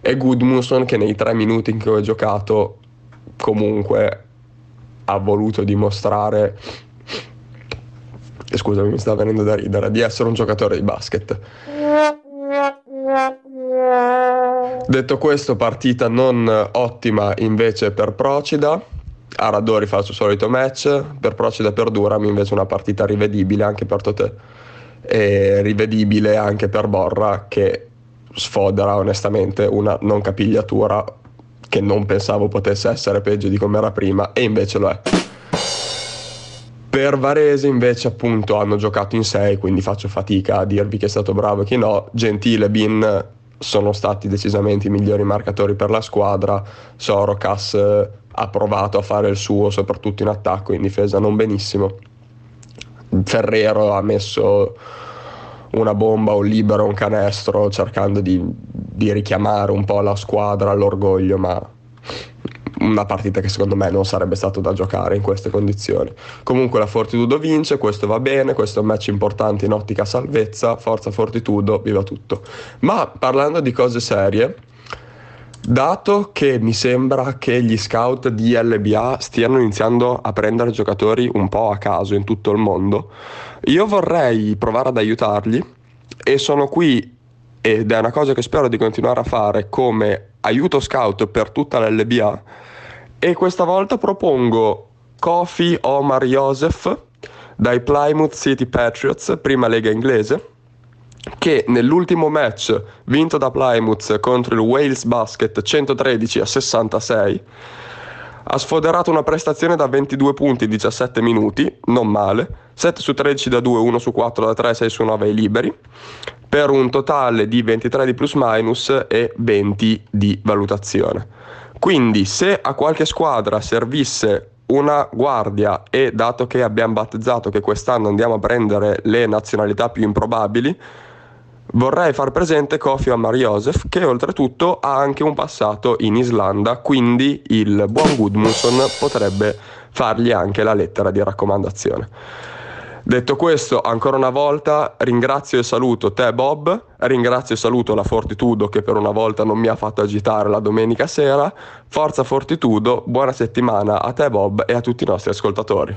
E Goodmanson che nei tre minuti in cui ho giocato comunque ha voluto dimostrare, scusami mi sta venendo da ridere, di essere un giocatore di basket. Detto questo, partita non ottima invece per Procida. Aradori fa il suo solito match, per Procida per Durami invece una partita rivedibile anche per Totè e rivedibile anche per Borra che sfodera onestamente una non capigliatura che non pensavo potesse essere peggio di come era prima e invece lo è. Per Varese invece appunto hanno giocato in 6, quindi faccio fatica a dirvi chi è stato bravo e chi no. Gentile, Bin sono stati decisamente i migliori marcatori per la squadra. Sorocas eh, ha provato a fare il suo, soprattutto in attacco, in difesa non benissimo. Ferrero ha messo una bomba, un libero, un canestro, cercando di, di richiamare un po' la squadra all'orgoglio, ma una partita che secondo me non sarebbe stato da giocare in queste condizioni. Comunque la Fortitudo vince, questo va bene, questo è un match importante in ottica salvezza, forza Fortitudo, viva tutto. Ma parlando di cose serie, dato che mi sembra che gli scout di LBA stiano iniziando a prendere giocatori un po' a caso in tutto il mondo, io vorrei provare ad aiutarli e sono qui ed è una cosa che spero di continuare a fare come aiuto scout per tutta l'LBA e questa volta propongo Kofi Omar Joseph dai Plymouth City Patriots, prima lega inglese, che nell'ultimo match vinto da Plymouth contro il Wales Basket 113 a 66 ha sfoderato una prestazione da 22 punti in 17 minuti, non male, 7 su 13 da 2, 1 su 4 da 3, 6 su 9 ai liberi, per un totale di 23 di plus minus e 20 di valutazione. Quindi se a qualche squadra servisse una guardia e dato che abbiamo battezzato che quest'anno andiamo a prendere le nazionalità più improbabili, vorrei far presente Kofi Amar Josef che oltretutto ha anche un passato in Islanda, quindi il buon Gudmundsson potrebbe fargli anche la lettera di raccomandazione. Detto questo, ancora una volta ringrazio e saluto te Bob, ringrazio e saluto la Fortitudo che per una volta non mi ha fatto agitare la domenica sera. Forza Fortitudo, buona settimana a te Bob e a tutti i nostri ascoltatori.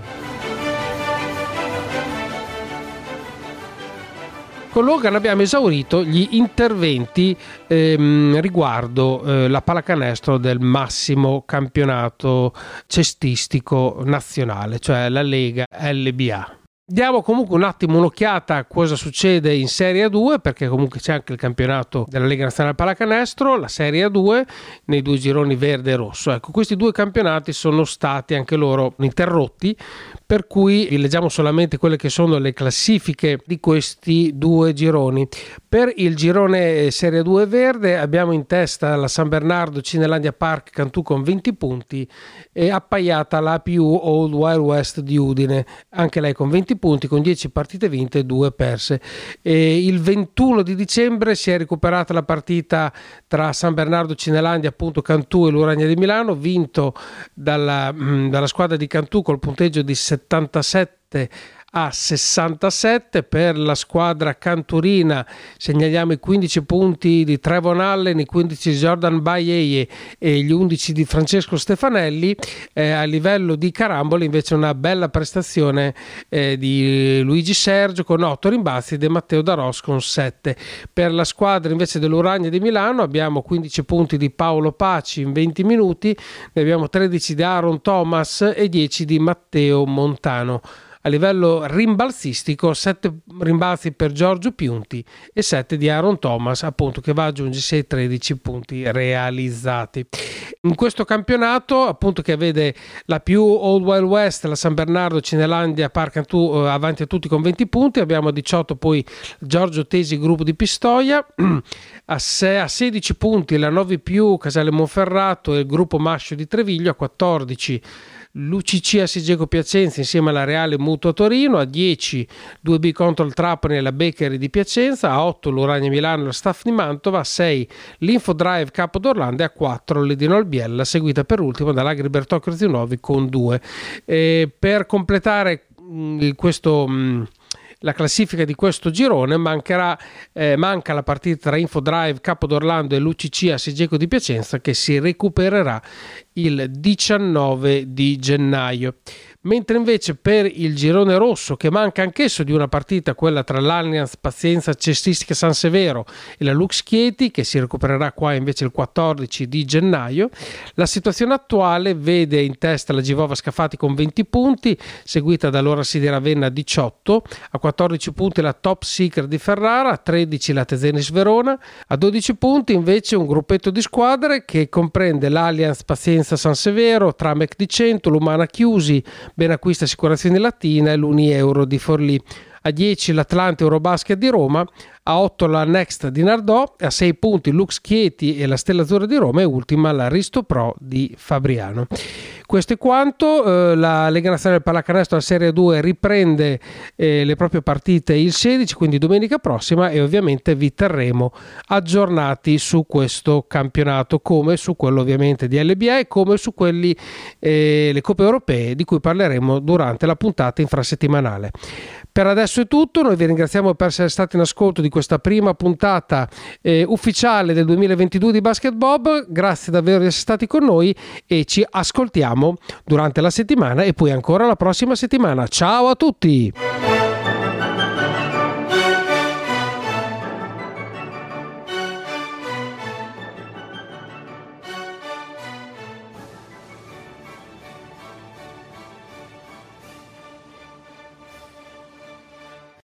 Con Logan abbiamo esaurito gli interventi ehm, riguardo eh, la pallacanestro del massimo campionato cestistico nazionale, cioè la Lega LBA. Diamo comunque un attimo un'occhiata a cosa succede in Serie 2 perché comunque c'è anche il campionato della Lega Nazionale Pallacanestro, la Serie 2 nei due gironi verde e rosso. Ecco, questi due campionati sono stati anche loro interrotti per cui vi leggiamo solamente quelle che sono le classifiche di questi due gironi. Per il girone Serie 2 verde abbiamo in testa la San Bernardo Cinelandia Park Cantù con 20 punti e appaiata la più Old Wild West di Udine, anche lei con 20 punti, con 10 partite vinte e 2 perse. E il 21 di dicembre si è recuperata la partita tra San Bernardo Cinelandia, appunto Cantù e l'Uragna di Milano, vinto dalla, mm, dalla squadra di Cantù col punteggio di 77 a 67 per la squadra canturina. Segnaliamo i 15 punti di Trevon Allen i 15 di Jordan Baye e gli 11 di Francesco Stefanelli. Eh, a livello di carambole invece una bella prestazione eh, di Luigi Sergio con 8 rimbalzi e Matteo Daros con 7 per la squadra invece dell'Uragna di Milano abbiamo 15 punti di Paolo Paci in 20 minuti ne abbiamo 13 di Aaron Thomas e 10 di Matteo Montano a livello rimbalzistico 7 rimbalzi per Giorgio Piunti e 7 di Aaron Thomas appunto che va a aggiungersi ai 13 punti realizzati. In questo campionato appunto che vede la più Old Wild West la San Bernardo Cinelandia Park eh, avanti a tutti con 20 punti. Abbiamo a 18 poi Giorgio Tesi gruppo di Pistoia. A, 6, a 16 punti la 9 più Casale Monferrato e il gruppo Mascio di Treviglio a 14 l'UCC Asigeco Piacenza insieme alla Reale Mutuo Torino, a 10 2B contro il Trapani e la Bakery di Piacenza, a 8 l'Urania Milano e la Staff di Mantova, a 6 l'Infodrive Capo d'Orlando e a 4 l'Edino Albiella, seguita per ultimo dall'Agri Bertocchio Nuovi con 2. E per completare mm, questo... La classifica di questo girone mancherà, eh, manca la partita tra Infodrive Capo d'Orlando e l'UCC a Sigeco di Piacenza che si recupererà il 19 di gennaio mentre invece per il girone rosso, che manca anch'esso di una partita, quella tra l'Allianz Pazienza Cestistica San Severo e la Lux Chieti, che si recupererà qua invece il 14 di gennaio, la situazione attuale vede in testa la Givova Scafati con 20 punti, seguita dall'Ora Sidi Ravenna 18, a 14 punti la Top Secret di Ferrara, a 13 la Tezenis Verona, a 12 punti invece un gruppetto di squadre che comprende l'Allianz Pazienza San Severo, Tramec di Cento, l'Umana Chiusi, Benacquista Assicurazioni Latina e l'Uni Euro di Forlì. A 10 l'Atlante Eurobasket di Roma, a 8 la Next di Nardò, a 6 punti Lux Chieti e la Stella Azzurra di Roma e ultima la Risto Pro di Fabriano. Questo è quanto, eh, la Lega Nazionale Pallacanestro, la Serie 2 riprende eh, le proprie partite il 16, quindi domenica prossima e ovviamente vi terremo aggiornati su questo campionato come su quello ovviamente di LBA e come su quelli eh, le coppe europee di cui parleremo durante la puntata infrasettimanale. Per adesso è tutto, noi vi ringraziamo per essere stati in ascolto di questa prima puntata eh, ufficiale del 2022 di Basket Bob, grazie davvero di essere stati con noi e ci ascoltiamo durante la settimana e poi ancora la prossima settimana. Ciao a tutti!